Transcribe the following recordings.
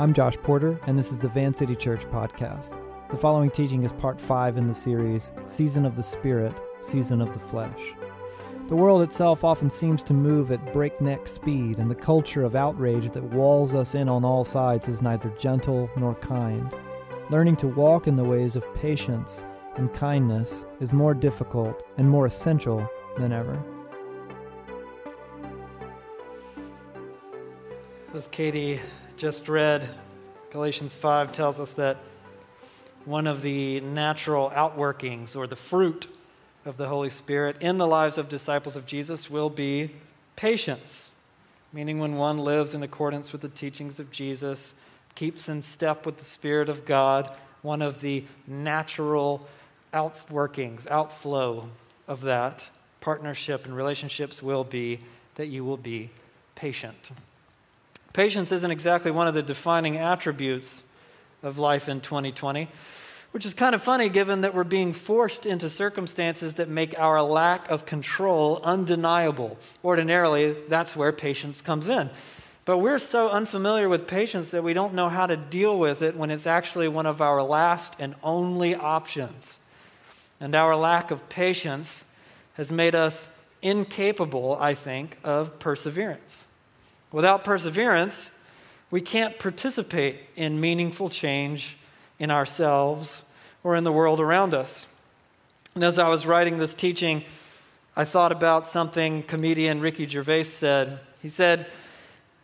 I'm Josh Porter, and this is the Van City Church podcast. The following teaching is part five in the series Season of the Spirit, Season of the Flesh. The world itself often seems to move at breakneck speed, and the culture of outrage that walls us in on all sides is neither gentle nor kind. Learning to walk in the ways of patience and kindness is more difficult and more essential than ever. As Katie just read, Galatians 5 tells us that one of the natural outworkings or the fruit of the Holy Spirit in the lives of disciples of Jesus will be patience, meaning when one lives in accordance with the teachings of Jesus, keeps in step with the Spirit of God, one of the natural outworkings, outflow of that partnership and relationships will be that you will be patient. Patience isn't exactly one of the defining attributes of life in 2020, which is kind of funny given that we're being forced into circumstances that make our lack of control undeniable. Ordinarily, that's where patience comes in. But we're so unfamiliar with patience that we don't know how to deal with it when it's actually one of our last and only options. And our lack of patience has made us incapable, I think, of perseverance. Without perseverance, we can't participate in meaningful change in ourselves or in the world around us. And as I was writing this teaching, I thought about something comedian Ricky Gervais said. He said,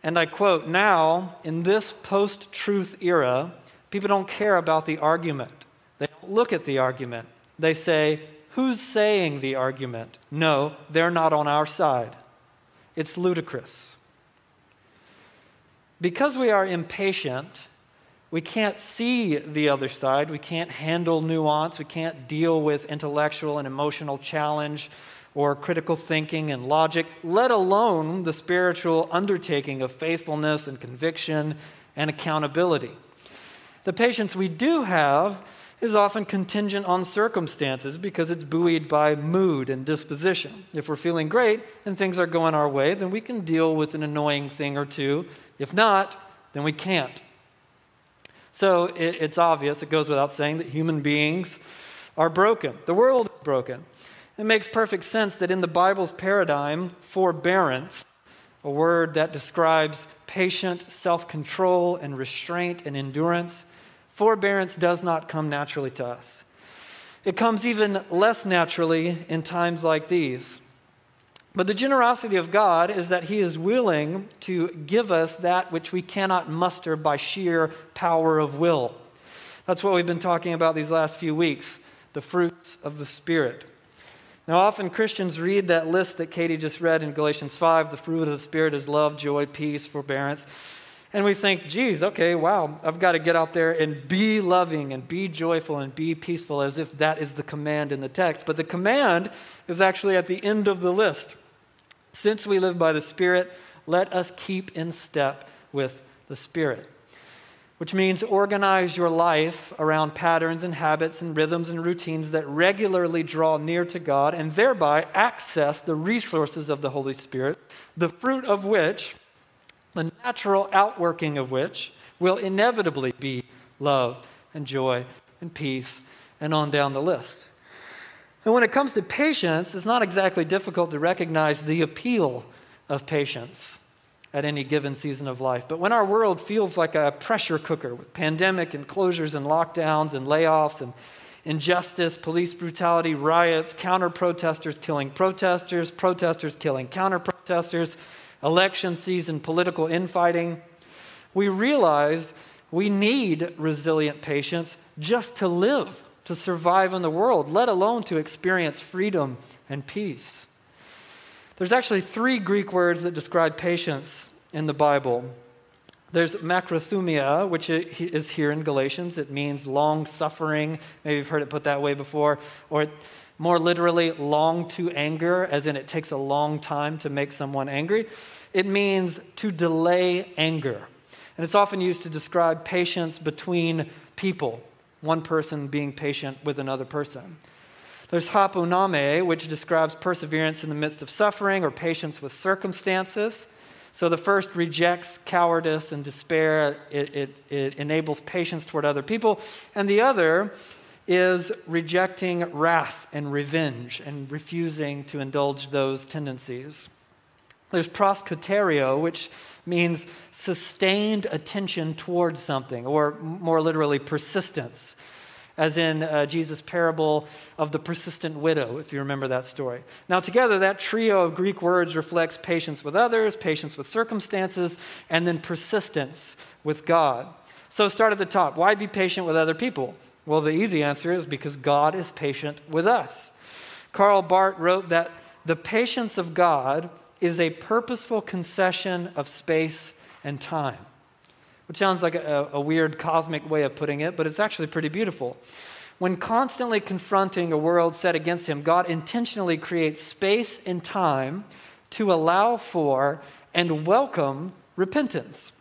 and I quote, Now, in this post truth era, people don't care about the argument. They don't look at the argument. They say, Who's saying the argument? No, they're not on our side. It's ludicrous. Because we are impatient, we can't see the other side. We can't handle nuance. We can't deal with intellectual and emotional challenge or critical thinking and logic, let alone the spiritual undertaking of faithfulness and conviction and accountability. The patience we do have is often contingent on circumstances because it's buoyed by mood and disposition. If we're feeling great and things are going our way, then we can deal with an annoying thing or two if not, then we can't. So it, it's obvious, it goes without saying, that human beings are broken. The world is broken. It makes perfect sense that in the Bible's paradigm, forbearance, a word that describes patient self control and restraint and endurance, forbearance does not come naturally to us. It comes even less naturally in times like these. But the generosity of God is that He is willing to give us that which we cannot muster by sheer power of will. That's what we've been talking about these last few weeks the fruits of the Spirit. Now, often Christians read that list that Katie just read in Galatians 5 the fruit of the Spirit is love, joy, peace, forbearance. And we think, geez, okay, wow, I've got to get out there and be loving and be joyful and be peaceful as if that is the command in the text. But the command is actually at the end of the list. Since we live by the Spirit, let us keep in step with the Spirit. Which means organize your life around patterns and habits and rhythms and routines that regularly draw near to God and thereby access the resources of the Holy Spirit, the fruit of which, the natural outworking of which, will inevitably be love and joy and peace and on down the list. And when it comes to patience, it's not exactly difficult to recognize the appeal of patience at any given season of life. But when our world feels like a pressure cooker with pandemic and closures and lockdowns and layoffs and injustice, police brutality, riots, counter protesters killing protesters, protesters killing counter protesters, election season, political infighting, we realize we need resilient patience just to live to survive in the world, let alone to experience freedom and peace. There's actually three Greek words that describe patience in the Bible. There's macrothumia, which is here in Galatians. It means long suffering. Maybe you've heard it put that way before. Or more literally, long to anger, as in it takes a long time to make someone angry. It means to delay anger. And it's often used to describe patience between people one person being patient with another person. There's hupomone, which describes perseverance in the midst of suffering or patience with circumstances. So the first rejects cowardice and despair, it, it, it, enables patience toward other people. And the other is rejecting wrath and revenge and refusing to indulge those tendencies. There's proskartereo, which means sustained attention towards something, or more literally, persistence as in uh, Jesus' parable of the persistent widow, if you remember that story. Now, together, that trio of Greek words reflects patience with others, patience with circumstances, and then persistence with God. So, start at the top. Why be patient with other people? Well, the easy answer is because God is patient with us. Karl Barth wrote that the patience of God is a purposeful concession of space and time which sounds like a, a, weird cosmic way of putting it, but it's actually pretty beautiful. When constantly confronting a world set against him, God intentionally creates space and time to allow for and welcome repentance.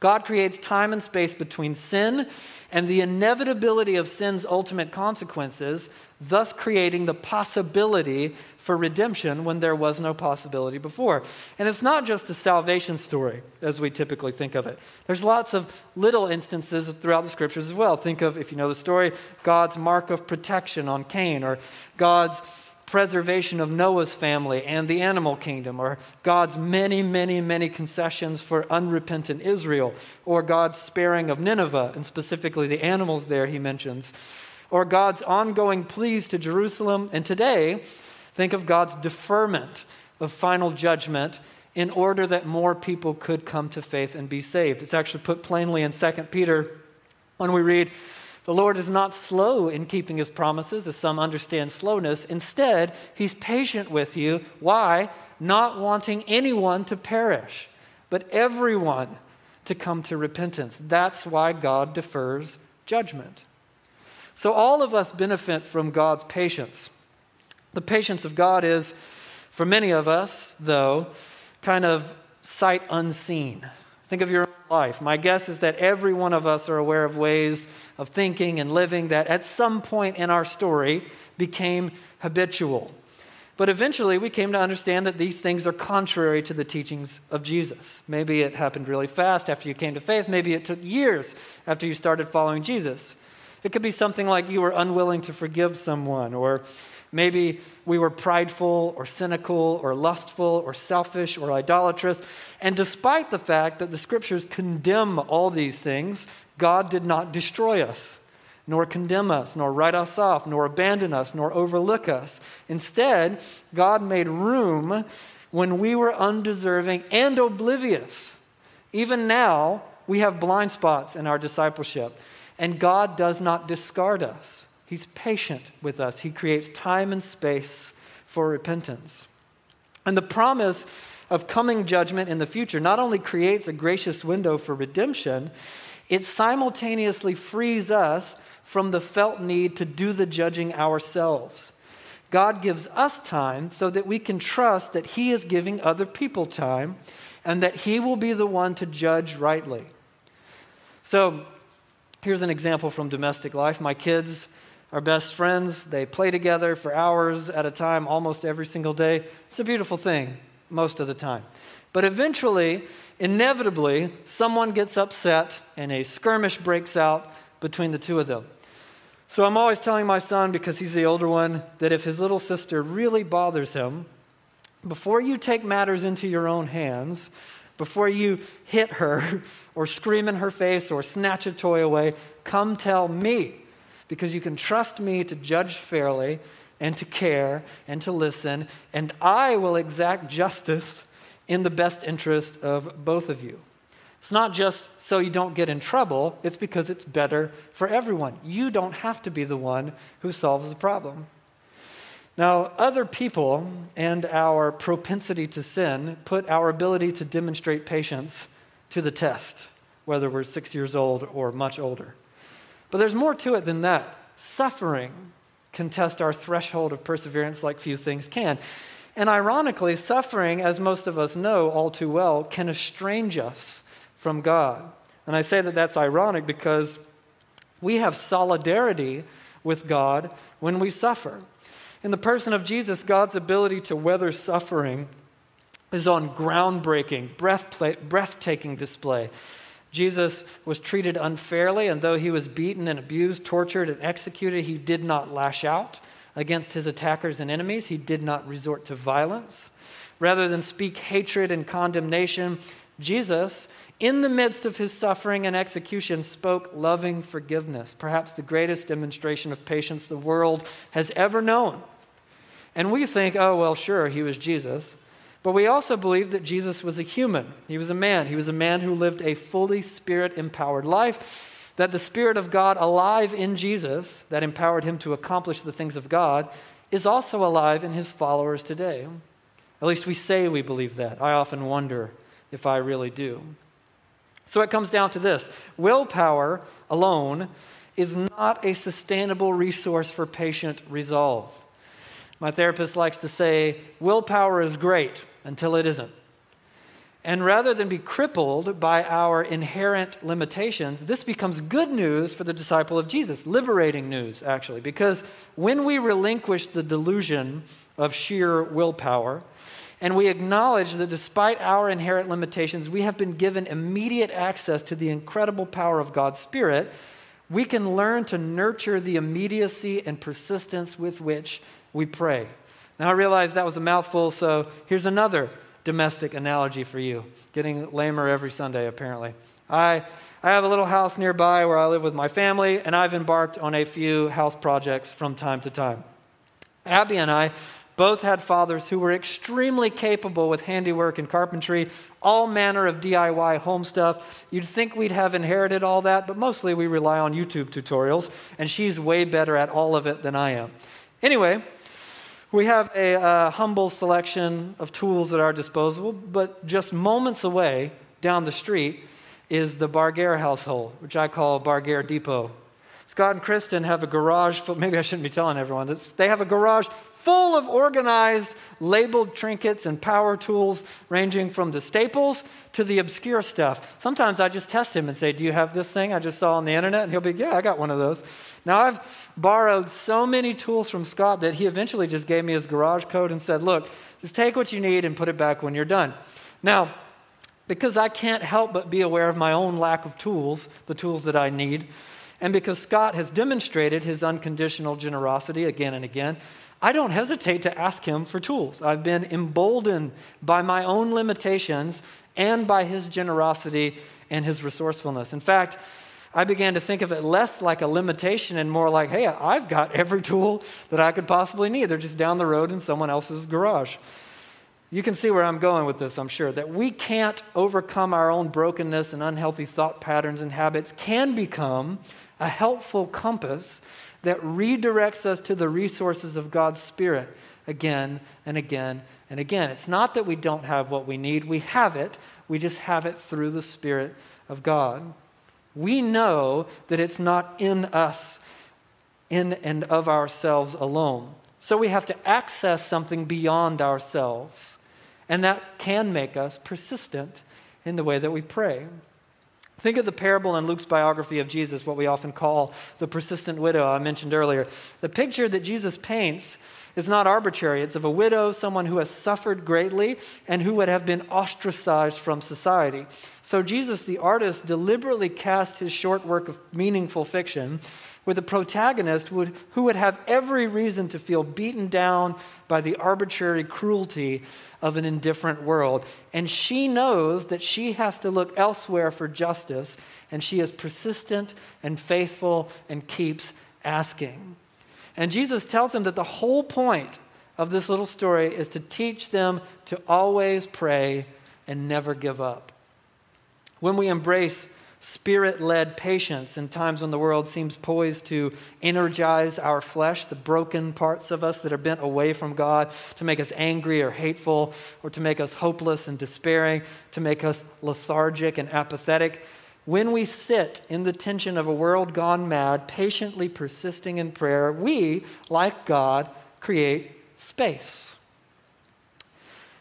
God creates time and space between sin and the inevitability of sin's ultimate consequences, thus creating the possibility for redemption when there was no possibility before. And it's not just a salvation story as we typically think of it. There's lots of little instances throughout the scriptures as well. Think of, if you know the story, God's mark of protection on Cain, or God's preservation of Noah's family and the animal kingdom, or God's many, many, many concessions for unrepentant Israel, or God's sparing of Nineveh, and specifically the animals there he mentions, or God's ongoing pleas to Jerusalem. And today, think of God's deferment of final judgment in order that more people could come to faith and be saved. It's actually put plainly in 2 Peter when we read, the Lord is not slow in keeping his promises, as some understand slowness. Instead, he's patient with you. Why? Not wanting anyone to perish, but everyone to come to repentance. That's why God defers judgment. So, all of us benefit from God's patience. The patience of God is, for many of us, though, kind of sight unseen. Think of your own life. My guess is that every one of us are aware of ways of thinking and living that at some point in our story became habitual. But eventually we came to understand that these things are contrary to the teachings of Jesus. Maybe it happened really fast after you came to faith, maybe it took years after you started following Jesus. It could be something like you were unwilling to forgive someone, or Maybe we were prideful or cynical or lustful or selfish or idolatrous. And despite the fact that the scriptures condemn all these things, God did not destroy us, nor condemn us, nor write us off, nor abandon us, nor overlook us. Instead, God made room when we were undeserving and oblivious. Even now, we have blind spots in our discipleship, and God does not discard us. He's patient with us. He creates time and space for repentance. And the promise of coming judgment in the future not only creates a gracious window for redemption, it simultaneously frees us from the felt need to do the judging ourselves. God gives us time so that we can trust that He is giving other people time and that He will be the one to judge rightly. So, here's an example from domestic life. My kids are best friends. They play together for hours at a time almost every single day. It's a beautiful thing most of the time. But eventually, inevitably, someone gets upset and a skirmish breaks out between the two of them. So I'm always telling my son, because he's the older one, that if his little sister really bothers him, before you take matters into your own hands, before you hit her or scream in her face or snatch a toy away, come tell me because you can trust me to judge fairly and to care and to listen, and I will exact justice in the best interest of both of you. It's not just so you don't get in trouble, it's because it's better for everyone. You don't have to be the one who solves the problem. Now, other people and our propensity to sin put our ability to demonstrate patience to the test, whether we're six years old or much older. But there's more to it than that. Suffering can test our threshold of perseverance like few things can. And ironically, suffering, as most of us know all too well, can estrange us from God. And I say that that's ironic because we have solidarity with God when we suffer. In the person of Jesus, God's ability to weather suffering is on groundbreaking, breathtaking display. Jesus was treated unfairly, and though he was beaten and abused, tortured, and executed, he did not lash out against his attackers and enemies. He did not resort to violence. Rather than speak hatred and condemnation, Jesus, in the midst of his suffering and execution, spoke loving forgiveness, perhaps the greatest demonstration of patience the world has ever known. And we think, oh, well, sure, he was Jesus. But we also believe that Jesus was a human. He was a man. He was a man who lived a fully spirit empowered life. That the Spirit of God alive in Jesus, that empowered him to accomplish the things of God, is also alive in his followers today. At least we say we believe that. I often wonder if I really do. So it comes down to this willpower alone is not a sustainable resource for patient resolve. My therapist likes to say, willpower is great until it isn't. And rather than be crippled by our inherent limitations, this becomes good news for the disciple of Jesus, liberating news, actually, because when we relinquish the delusion of sheer willpower, and we acknowledge that despite our inherent limitations, we have been given immediate access to the incredible power of God's Spirit, we can learn to nurture the immediacy and persistence with which we pray. Now, I realize that was a mouthful, so here's another domestic analogy for you. Getting lamer every Sunday, apparently. I, I have a little house nearby where I live with my family, and I've embarked on a few house projects from time to time. Abby and I both had fathers who were extremely capable with handiwork and carpentry, all manner of DIY home stuff. You'd think we'd have inherited all that, but mostly we rely on YouTube tutorials, and she's way better at all of it than I am. Anyway, we have a uh, humble selection of tools at our disposal, but just moments away down the street is the Barguer household, which I call Barguer Depot. Scott and Kristen have a garage, full, maybe I shouldn't be telling everyone this. They have a garage full of organized, labeled trinkets and power tools, ranging from the staples to the obscure stuff. Sometimes I just test him and say, Do you have this thing I just saw on the internet? And he'll be, Yeah, I got one of those. Now, I've borrowed so many tools from Scott that he eventually just gave me his garage code and said, Look, just take what you need and put it back when you're done. Now, because I can't help but be aware of my own lack of tools, the tools that I need, and because Scott has demonstrated his unconditional generosity again and again, I don't hesitate to ask him for tools. I've been emboldened by my own limitations and by his generosity and his resourcefulness. In fact, I began to think of it less like a limitation and more like, hey, I've got every tool that I could possibly need. They're just down the road in someone else's garage. You can see where I'm going with this, I'm sure. That we can't overcome our own brokenness and unhealthy thought patterns and habits can become a helpful compass that redirects us to the resources of God's Spirit again and again and again. It's not that we don't have what we need, we have it. We just have it through the Spirit of God. We know that it's not in us, in and of ourselves alone. So we have to access something beyond ourselves. And that can make us persistent in the way that we pray. Think of the parable in Luke's biography of Jesus, what we often call the persistent widow I mentioned earlier. The picture that Jesus paints is not arbitrary. It's of a widow, someone who has suffered greatly and who would have been ostracized from society. So Jesus, the artist, deliberately cast his short work of meaningful fiction with a protagonist would, who would have every reason to feel beaten down by the arbitrary cruelty of an indifferent world. And she knows that she has to look elsewhere for justice, and she is persistent and faithful and keeps asking. And Jesus tells them that the whole point of this little story is to teach them to always pray and never give up. When we embrace spirit led patience in times when the world seems poised to energize our flesh, the broken parts of us that are bent away from God, to make us angry or hateful, or to make us hopeless and despairing, to make us lethargic and apathetic. When we sit in the tension of a world gone mad, patiently persisting in prayer, we, like God, create space.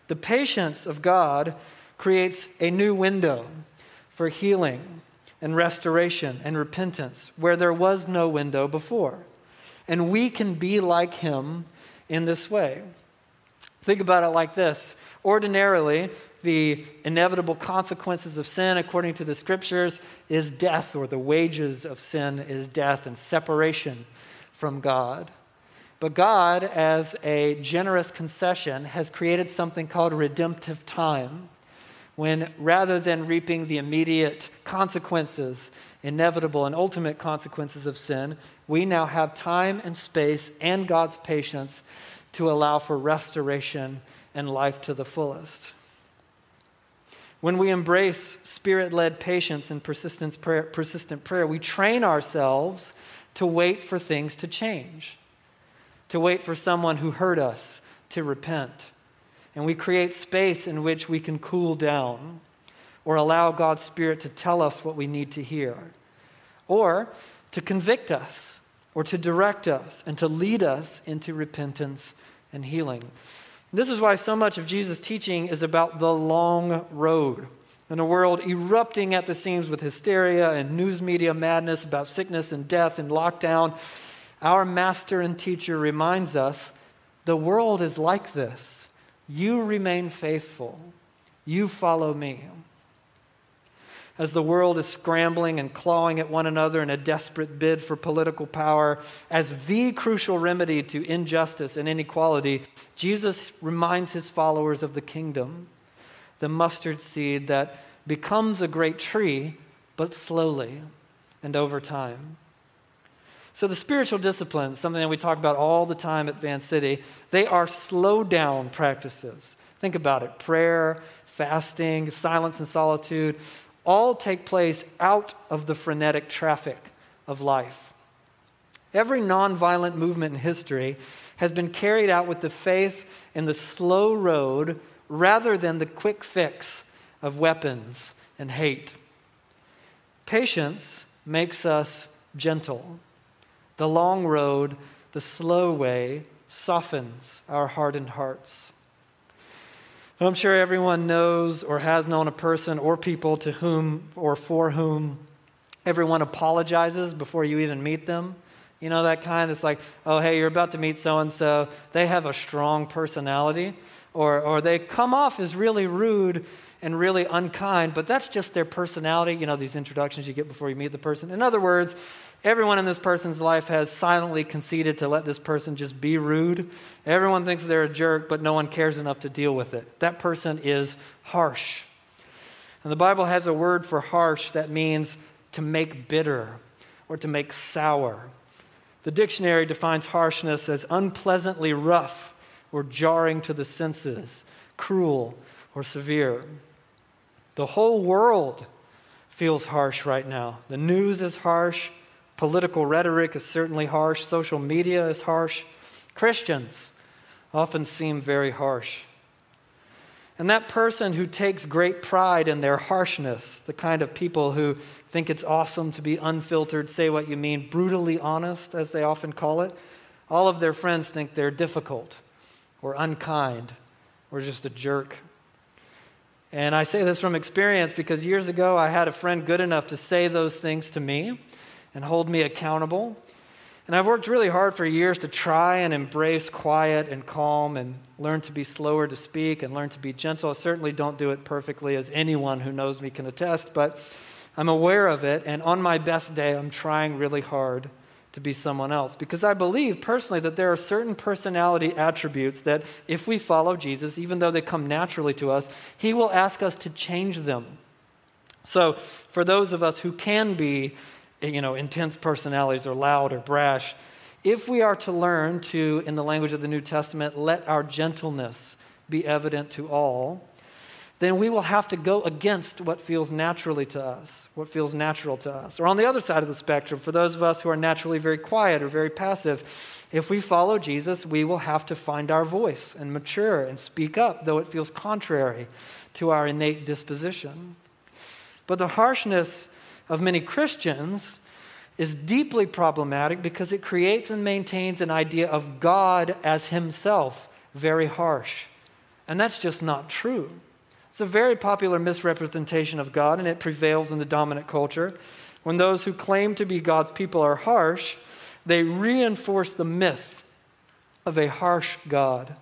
The patience of God creates a new window for healing and restoration and repentance where there was no window before. And we can be like him in this way. Think about it like this Ordinarily, the inevitable consequences of sin, according to the scriptures, is death, or the wages of sin is death and separation from God. But God, as a generous concession, has created something called redemptive time, when rather than reaping the immediate consequences, inevitable and ultimate consequences of sin, we now have time and space and God's patience to allow for restoration and life to the fullest. When we embrace spirit led patience and prayer, persistent prayer, we train ourselves to wait for things to change, to wait for someone who hurt us to repent. And we create space in which we can cool down or allow God's Spirit to tell us what we need to hear, or to convict us, or to direct us, and to lead us into repentance and healing. This is why so much of Jesus' teaching is about the long road. In a world erupting at the seams with hysteria and news media madness about sickness and death and lockdown, our master and teacher reminds us the world is like this. You remain faithful, you follow me as the world is scrambling and clawing at one another in a desperate bid for political power, as the crucial remedy to injustice and inequality, Jesus reminds his followers of the kingdom, the mustard seed that becomes a great tree, but slowly and over time. So, the spiritual disciplines, something that we talk about all the time at Van City, they are slow down practices. Think about it prayer, fasting, silence and solitude all take place out of the frenetic traffic of life. Every nonviolent movement in history has been carried out with the faith in the slow road rather than the quick fix of weapons and hate. Patience makes us gentle. The long road, the slow way, softens our hardened hearts. I'm sure everyone knows or has known a person or people to whom or for whom everyone apologizes before you even meet them. You know, that kind that's like, oh, hey, you're about to meet so and so. They have a strong personality, or, or they come off as really rude and really unkind, but that's just their personality. You know, these introductions you get before you meet the person. In other words, Everyone in this person's life has silently conceded to let this person just be rude. Everyone thinks they're a jerk, but no one cares enough to deal with it. That person is harsh. And the Bible has a word for harsh that means to make bitter or to make sour. The dictionary defines harshness as unpleasantly rough or jarring to the senses, cruel or severe. The whole world feels harsh right now. The news is harsh. Political rhetoric is certainly harsh. Social media is harsh. Christians often seem very harsh. And that person who takes great pride in their harshness, the kind of people who think it's awesome to be unfiltered, say what you mean, brutally honest, as they often call it, all of their friends think they're difficult or unkind or just a jerk. And I say this from experience because years ago I had a friend good enough to say those things to me and hold me accountable. And I've worked really hard for years to try and embrace quiet and calm and learn to be slower to speak and learn to be gentle. I certainly don't do it perfectly, as anyone who knows me can attest, but I'm aware of it. And on my best day, I'm trying really hard to be someone else because I believe personally that there are certain personality attributes that if we follow Jesus, even though they come naturally to us, He will ask us to change them. So, for those of us who can be Eh, you know, intense personalities or loud or brash. If we are to learn to, in the language of the New Testament, let our gentleness be evident to all, then we will have to go against what feels naturally to us, what feels natural to us. Or on the other side of the spectrum, for those of us who are naturally very quiet or very passive, if we follow Jesus, we will have to find our voice and mature and speak up, though it feels contrary to our innate disposition. But the harshness of many Christians is deeply problematic because it creates and maintains an idea of God as Himself very harsh. And that's just not true. It's a very popular misrepresentation of God, and it prevails in the dominant culture. When those who claim to be God's people are harsh, they reinforce the myth of a harsh God.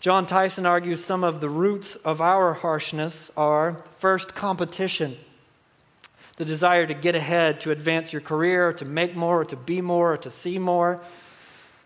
Jon Tyson argues some of the roots of our harshness are first, competition. The desire to get ahead, to advance your career, to make more, to be more, to see more.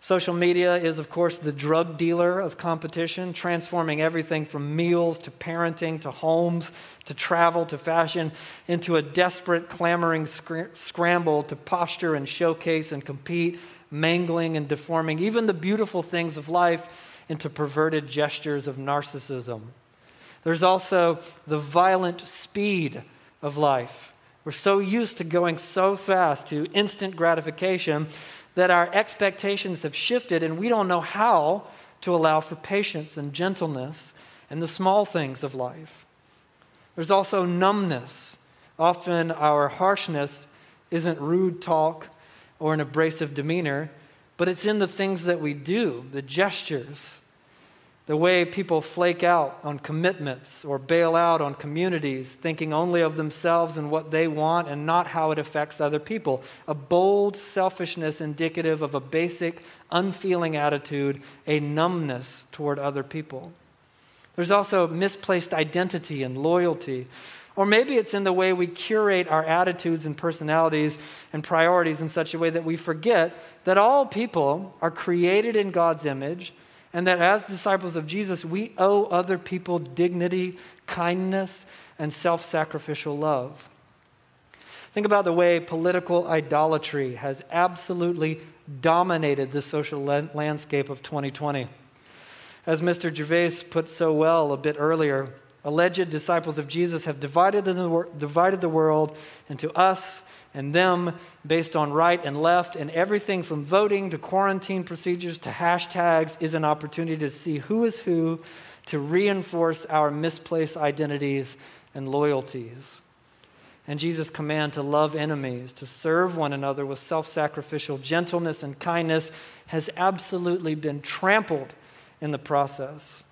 Social media is, of course, the drug dealer of competition, transforming everything from meals to parenting to homes to travel to fashion into a desperate, clamoring scr- scramble to posture and showcase and compete, mangling and deforming even the beautiful things of life into perverted gestures of narcissism. There's also the violent speed of life. We're so used to going so fast to instant gratification that our expectations have shifted and we don't know how to allow for patience and gentleness and the small things of life. There's also numbness. Often our harshness isn't rude talk or an abrasive demeanor, but it's in the things that we do, the gestures, the way people flake out on commitments or bail out on communities, thinking only of themselves and what they want and not how it affects other people. A bold selfishness indicative of a basic, unfeeling attitude, a numbness toward other people. There's also misplaced identity and loyalty. Or maybe it's in the way we curate our attitudes and personalities and priorities in such a way that we forget that all people are created in God's image and that as disciples of Jesus, we owe other people dignity, kindness, and self sacrificial love. Think about the way political idolatry has absolutely dominated the social landscape of 2020. As Mr. Gervais put so well a bit earlier, alleged disciples of Jesus have divided the, divided the world into us and them based on right and left, and everything from voting to quarantine procedures to hashtags is an opportunity to see who is who, to reinforce our misplaced identities and loyalties. And Jesus' command to love enemies, to serve one another with self sacrificial gentleness and kindness, has absolutely been trampled in the process.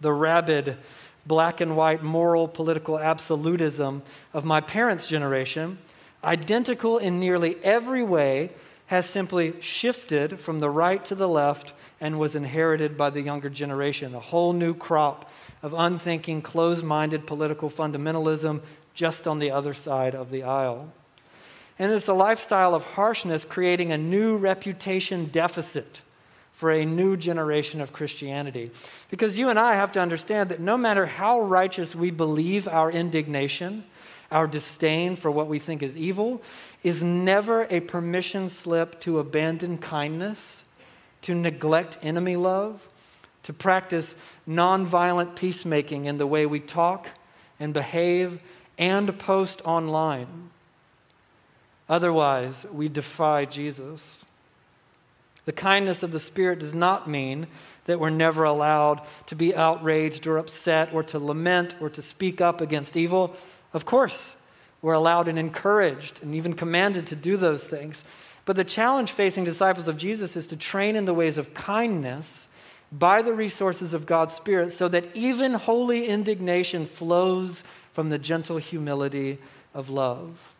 The rabid, black and white moral political absolutism of my parents' generation identical in nearly every way, has simply shifted from the right to the left and was inherited by the younger generation. A whole new crop of unthinking, closed minded political fundamentalism just on the other side of the aisle. And it's a lifestyle of harshness creating a new reputation deficit for a new generation of Christianity. Because you and I have to understand that no matter how righteous we believe our indignation, our disdain for what we think is evil, is never a permission slip to abandon kindness, to neglect enemy love, to practice nonviolent peacemaking in the way we talk and behave and post online. Otherwise, we defy Jesus. The kindness of the Spirit does not mean that we're never allowed to be outraged or upset or to lament or to speak up against evil. Of course, we're allowed and encouraged and even commanded to do those things. But the challenge facing disciples of Jesus is to train in the ways of kindness by the resources of God's Spirit so that even holy indignation flows from the gentle humility of love.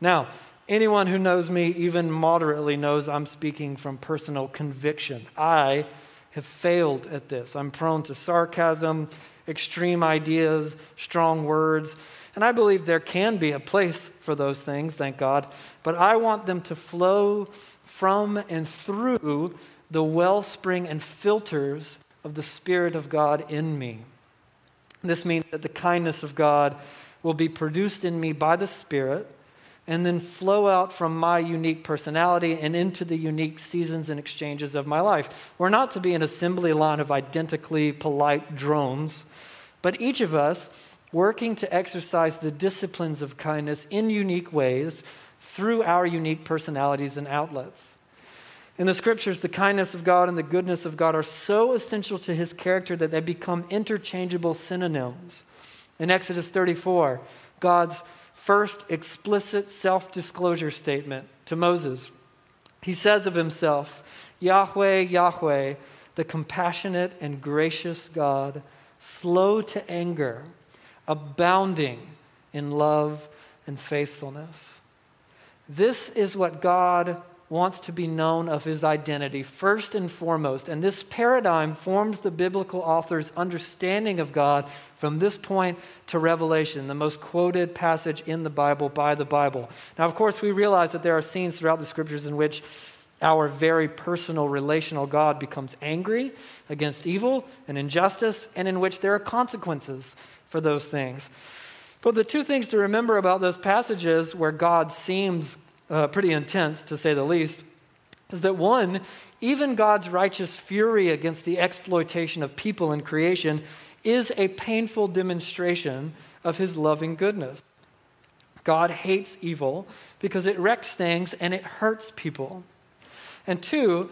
Now, anyone who knows me even moderately knows I'm speaking from personal conviction. I have failed at this. I'm prone to sarcasm, extreme ideas, strong words. And I believe there can be a place for those things, thank God. But I want them to flow from and through the wellspring and filters of the Spirit of God in me. This means that the kindness of God will be produced in me by the Spirit and then flow out from my unique personality and into the unique seasons and exchanges of my life. We're not to be an assembly line of identically polite drones, but each of us working to exercise the disciplines of kindness in unique ways through our unique personalities and outlets. In the scriptures, the kindness of God and the goodness of God are so essential to his character that they become interchangeable synonyms. In Exodus 34, God's first explicit self disclosure statement to Moses, he says of himself, Yahweh, Yahweh, the compassionate and gracious God, slow to anger abounding in love and faithfulness. This is what God wants to be known of his identity first and foremost. And this paradigm forms the biblical author's understanding of God from this point to Revelation, the most quoted passage in the Bible by the Bible. Now, of course, we realize that there are scenes throughout the scriptures in which our very personal relational God becomes angry against evil and injustice, and in which there are consequences for those things. But the two things to remember about those passages where God seems uh, pretty intense, to say the least, is that one, even God's righteous fury against the exploitation of people in creation is a painful demonstration of his loving goodness. God hates evil because it wrecks things and it hurts people. And two,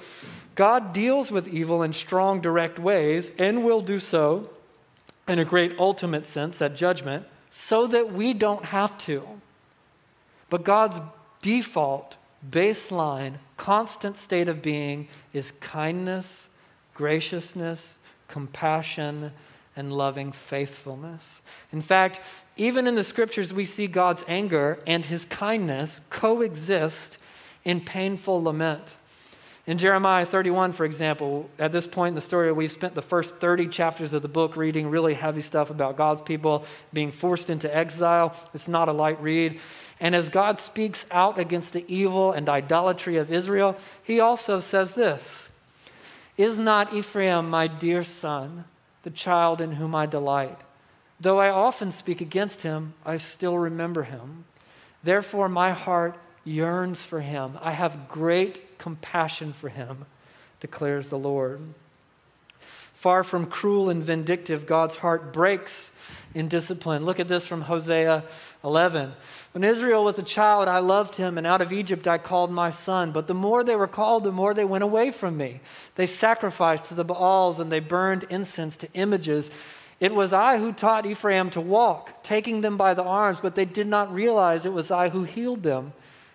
God deals with evil in strong, direct ways and will do so in a great ultimate sense, at judgment, so that we don't have to. But God's default, baseline, constant state of being is kindness, graciousness, compassion, and loving faithfulness. In fact, even in the scriptures, we see God's anger and his kindness coexist in painful lament. In Jeremiah 31, for example, at this point in the story, we've spent the first 30 chapters of the book reading really heavy stuff about God's people being forced into exile. It's not a light read. And as God speaks out against the evil and idolatry of Israel, he also says this Is not Ephraim my dear son, the child in whom I delight? Though I often speak against him, I still remember him. Therefore, my heart yearns for him. I have great compassion for him, declares the Lord. Far from cruel and vindictive, God's heart breaks in discipline. Look at this from Hosea 11. When Israel was a child, I loved him, and out of Egypt I called my son. But the more they were called, the more they went away from me. They sacrificed to the Baals, and they burned incense to images. It was I who taught Ephraim to walk, taking them by the arms, but they did not realize it was I who healed them.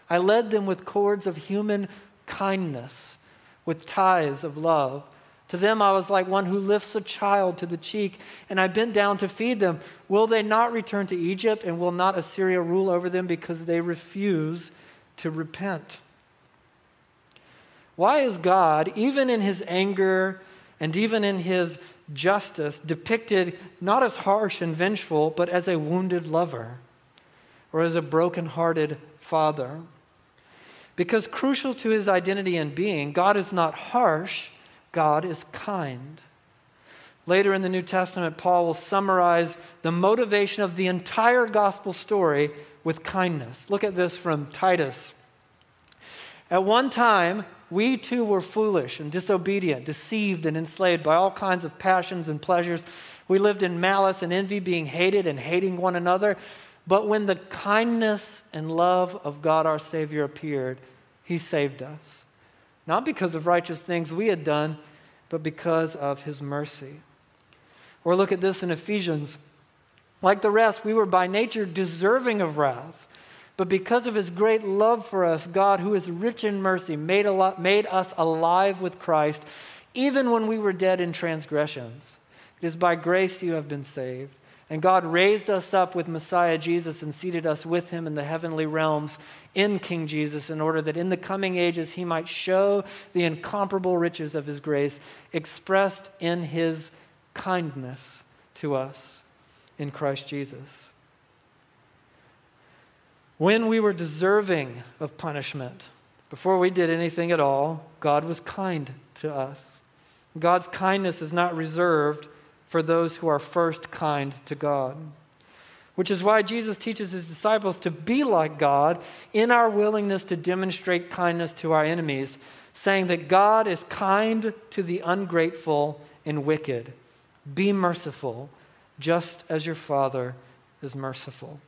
I led them with cords of human kindness, with ties of love. To them, I was like one who lifts a child to the cheek, and I bent down to feed them. Will they not return to Egypt, and will not Assyria rule over them because they refuse to repent? Why is God, even in his anger and even in his justice, depicted not as harsh and vengeful, but as a wounded lover or as a broken-hearted father? Because crucial to his identity and being, God is not harsh God is kind. Later in the New Testament, Paul will summarize the motivation of the entire gospel story with kindness. Look at this from Titus. At one time, we too were foolish and disobedient, deceived and enslaved by all kinds of passions and pleasures. We lived in malice and envy, being hated and hating one another. But when the kindness and love of God our Savior appeared, He saved us not because of righteous things we had done, but because of his mercy. Or look at this in Ephesians. Like the rest, we were by nature deserving of wrath. But because of his great love for us, God, who is rich in mercy, made, lot, made us alive with Christ, even when we were dead in transgressions. It is by grace you have been saved. And God raised us up with Messiah Jesus and seated us with him in the heavenly realms in King Jesus in order that in the coming ages he might show the incomparable riches of his grace expressed in his kindness to us in Christ Jesus. When we were deserving of punishment, before we did anything at all, God was kind to us. God's kindness is not reserved for those who are first kind to God. Which is why Jesus teaches his disciples to be like God in our willingness to demonstrate kindness to our enemies, saying that God is kind to the ungrateful and wicked. Be merciful, just as your Father is merciful.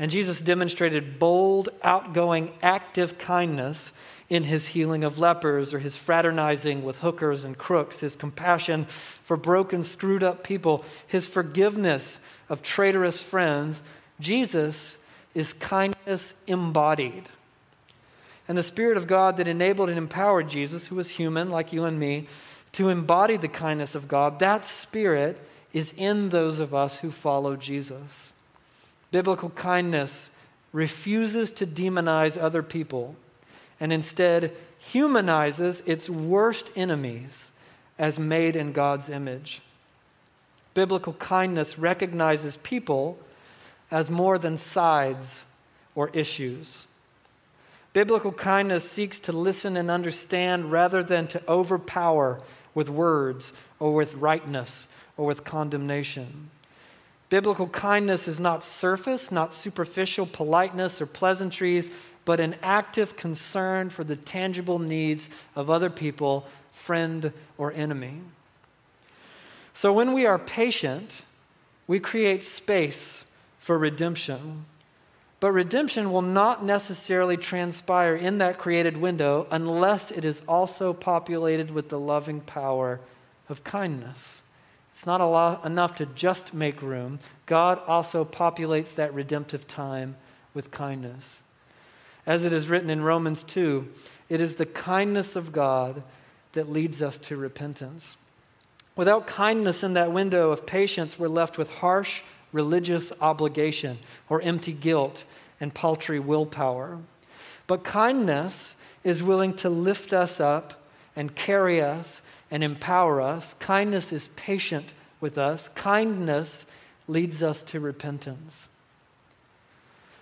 And Jesus demonstrated bold, outgoing, active kindness in his healing of lepers or his fraternizing with hookers and crooks, his compassion for broken, screwed up people, his forgiveness of traitorous friends, Jesus is kindness embodied. And the Spirit of God that enabled and empowered Jesus, who was human like you and me, to embody the kindness of God, that Spirit is in those of us who follow Jesus. Biblical kindness refuses to demonize other people and instead humanizes its worst enemies as made in God's image. Biblical kindness recognizes people as more than sides or issues. Biblical kindness seeks to listen and understand rather than to overpower with words or with rightness or with condemnation. Biblical kindness is not surface, not superficial politeness or pleasantries, but an active concern for the tangible needs of other people, friend or enemy. So when we are patient, we create space for redemption. But redemption will not necessarily transpire in that created window unless it is also populated with the loving power of kindness. It's not lot, enough to just make room. God also populates that redemptive time with kindness. As it is written in Romans 2, it is the kindness of God that leads us to repentance. Without kindness in that window of patience, we're left with harsh religious obligation or empty guilt and paltry willpower. But kindness is willing to lift us up and carry us and empower us. Kindness is patient with us. Kindness leads us to repentance.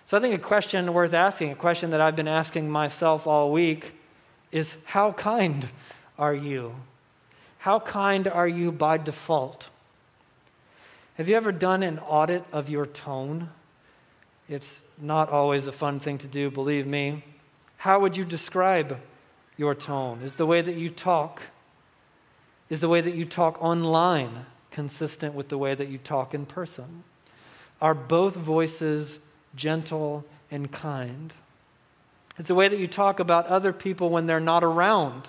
So I think a question worth asking, a question that I've been asking myself all week, is how kind are you? How kind are you by default? Have you ever done an audit of your tone? It's not always a fun thing to do, believe me. How would you describe your tone? Is the way that you talk, is the way that you talk online consistent with the way that you talk in person? Are both voices gentle and kind? Is the way that you talk about other people when they're not around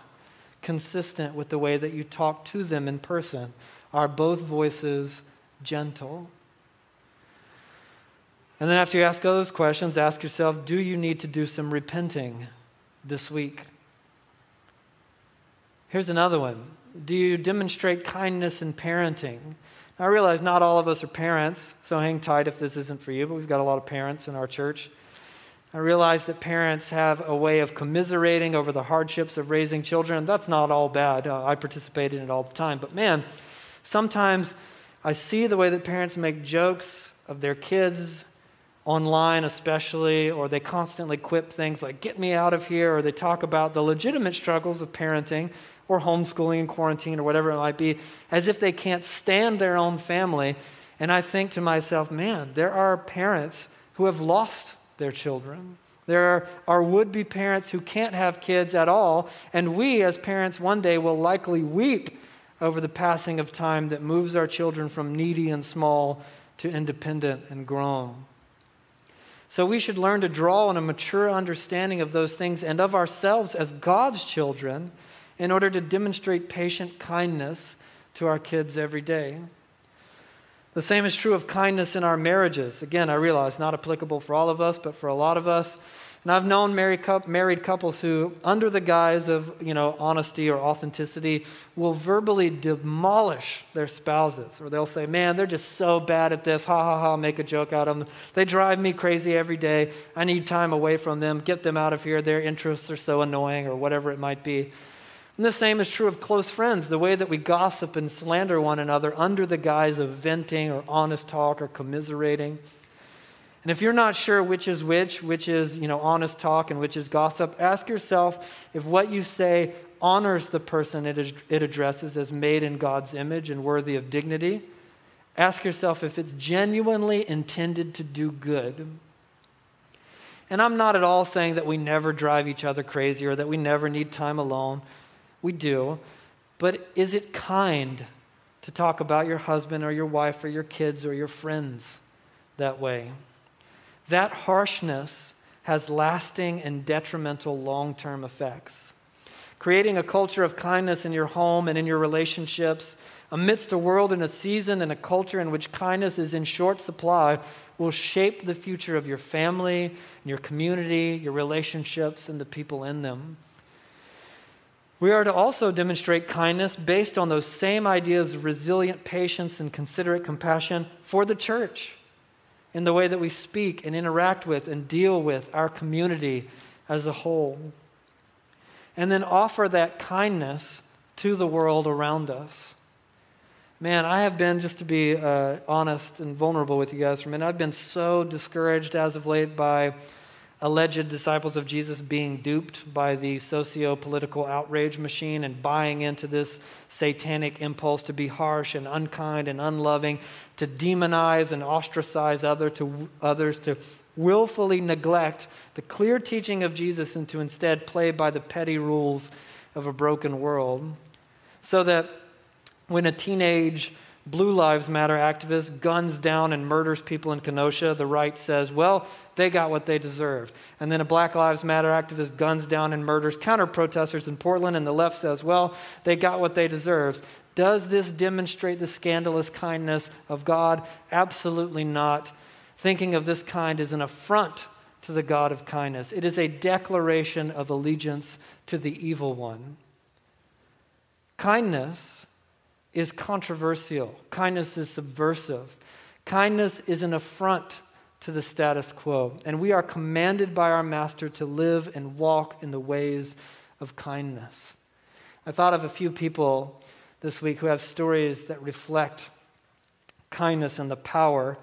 consistent with the way that you talk to them in person? Are both voices gentle? And then after you ask all those questions, ask yourself do you need to do some repenting this week? Here's another one Do you demonstrate kindness in parenting? I realize not all of us are parents, so hang tight if this isn't for you, but we've got a lot of parents in our church. I realize that parents have a way of commiserating over the hardships of raising children. That's not all bad. Uh, I participate in it all the time. But man, sometimes I see the way that parents make jokes of their kids online especially, or they constantly quip things like, get me out of here, or they talk about the legitimate struggles of parenting or homeschooling and quarantine or whatever it might be, as if they can't stand their own family. And I think to myself, man, there are parents who have lost their children. There are, would be parents who can't have kids at all, and we as parents one day will likely weep over the passing of time that moves our children from needy and small to independent and grown. So we should learn to draw on a mature understanding of those things and of ourselves as God's children in order to demonstrate patient kindness to our kids every day. The same is true of kindness in our marriages. Again, I realize not applicable for all of us, but for a lot of us. And I've known married, couples who, under the guise of you know, honesty or authenticity, will verbally demolish their spouses. Or they'll say, Man, they're just so bad at this. Ha ha ha, make a joke out of them. They drive me crazy every day. I need time away from them. Get them out of here. Their interests are so annoying, or whatever it might be. And the same is true of close friends, the way that we gossip and slander one another under the guise of venting or honest talk or commiserating. And if you're not sure which is which, which is, you know, honest talk and which is gossip, ask yourself if what you say honors the person it, is, it addresses as made in God's image and worthy of dignity. Ask yourself if it's genuinely intended to do good. And I'm not at all saying that we never drive each other crazy or that we never need time alone. We do. But is it kind to talk about your husband or your wife or your kids or your friends that way? that harshness has lasting and detrimental long term effects. Creating a culture of kindness in your home and in your relationships, amidst a world and a season and a culture in which kindness is in short supply, will shape the future of your family, your community, your relationships, and the people in them. We are to also demonstrate kindness based on those same ideas of resilient patience and considerate compassion for the church in the way that we speak and interact with and deal with our community as a whole. and then offer that kindness to the world around us. Man, I have been, just to be uh, honest and vulnerable with you guys for a minute, I've been so discouraged as of late by alleged disciples of Jesus being duped by the socio political outrage machine and buying into this satanic impulse to be harsh and unkind and unloving, to demonize and ostracize other to, others, to willfully neglect the clear teaching of Jesus and to instead play by the petty rules of a broken world. So that when a teenage Blue Lives Matter activist guns down and murders people in Kenosha, the right says, well, they got what they deserved. And then a Black Lives Matter activist guns down and murders counter protesters in Portland, and the left says, well, they got what they deserved. Does this demonstrate the scandalous kindness of God? Absolutely not. Thinking of this kind is an affront to the God of kindness, it is a declaration of allegiance to the evil one. Kindness is controversial, kindness is subversive. Kindness is an affront to the status quo, and we are commanded by our Master to live and walk in the ways of kindness. I thought of a few people this week who have stories that reflect kindness and the power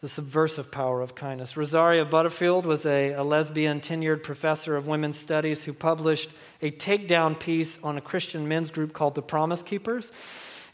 the subversive power of kindness. Rosaria Butterfield was a, a, lesbian tenured professor of women's studies who published a takedown piece on a Christian men's group called the Promise Keepers.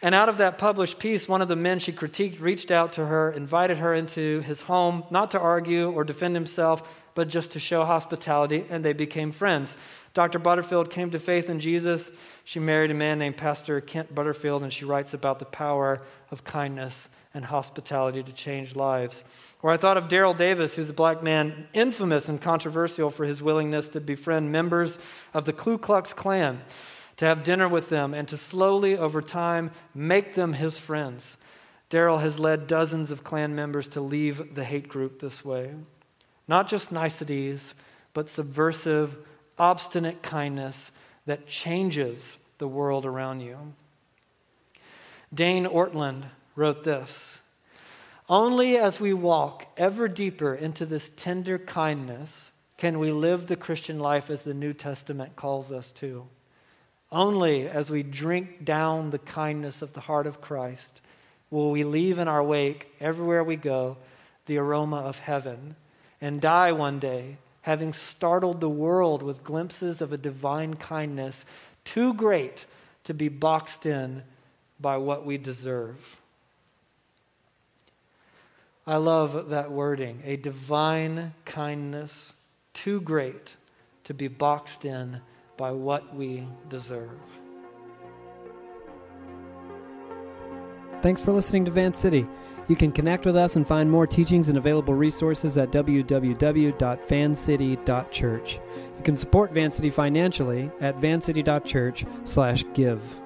And out of that published piece, one of the men she critiqued reached out to her, invited her into his home, not to argue or defend himself, but just to show hospitality, and they became friends. Dr. Butterfield came to faith in Jesus. She married a man named Pastor Kent Butterfield, and she writes about the power of kindness and hospitality to change lives. Or I thought of Daryl Davis, who's a black man infamous and controversial for his willingness to befriend members of the Ku Klux Klan, to have dinner with them, and to slowly, over time, make them his friends. Daryl has led dozens of Klan members to leave the hate group this way. Not just niceties, but subversive, obstinate kindness that changes the world around you. Dane Ortlund wrote this Only as we walk ever deeper into this tender kindness can we live the Christian life as the New Testament calls us to. Only as we drink down the kindness of the heart of Christ will we leave in our wake, everywhere we go, the aroma of heaven and die one day having startled the world with glimpses of a divine kindness too great to be boxed in by what we deserve. I love that wording a divine kindness too great to be boxed in by what we deserve. Thanks for listening to Van City. You can connect with us and find more teachings and available resources at www.vancity.church. You can support Van City financially at vancity.church/give.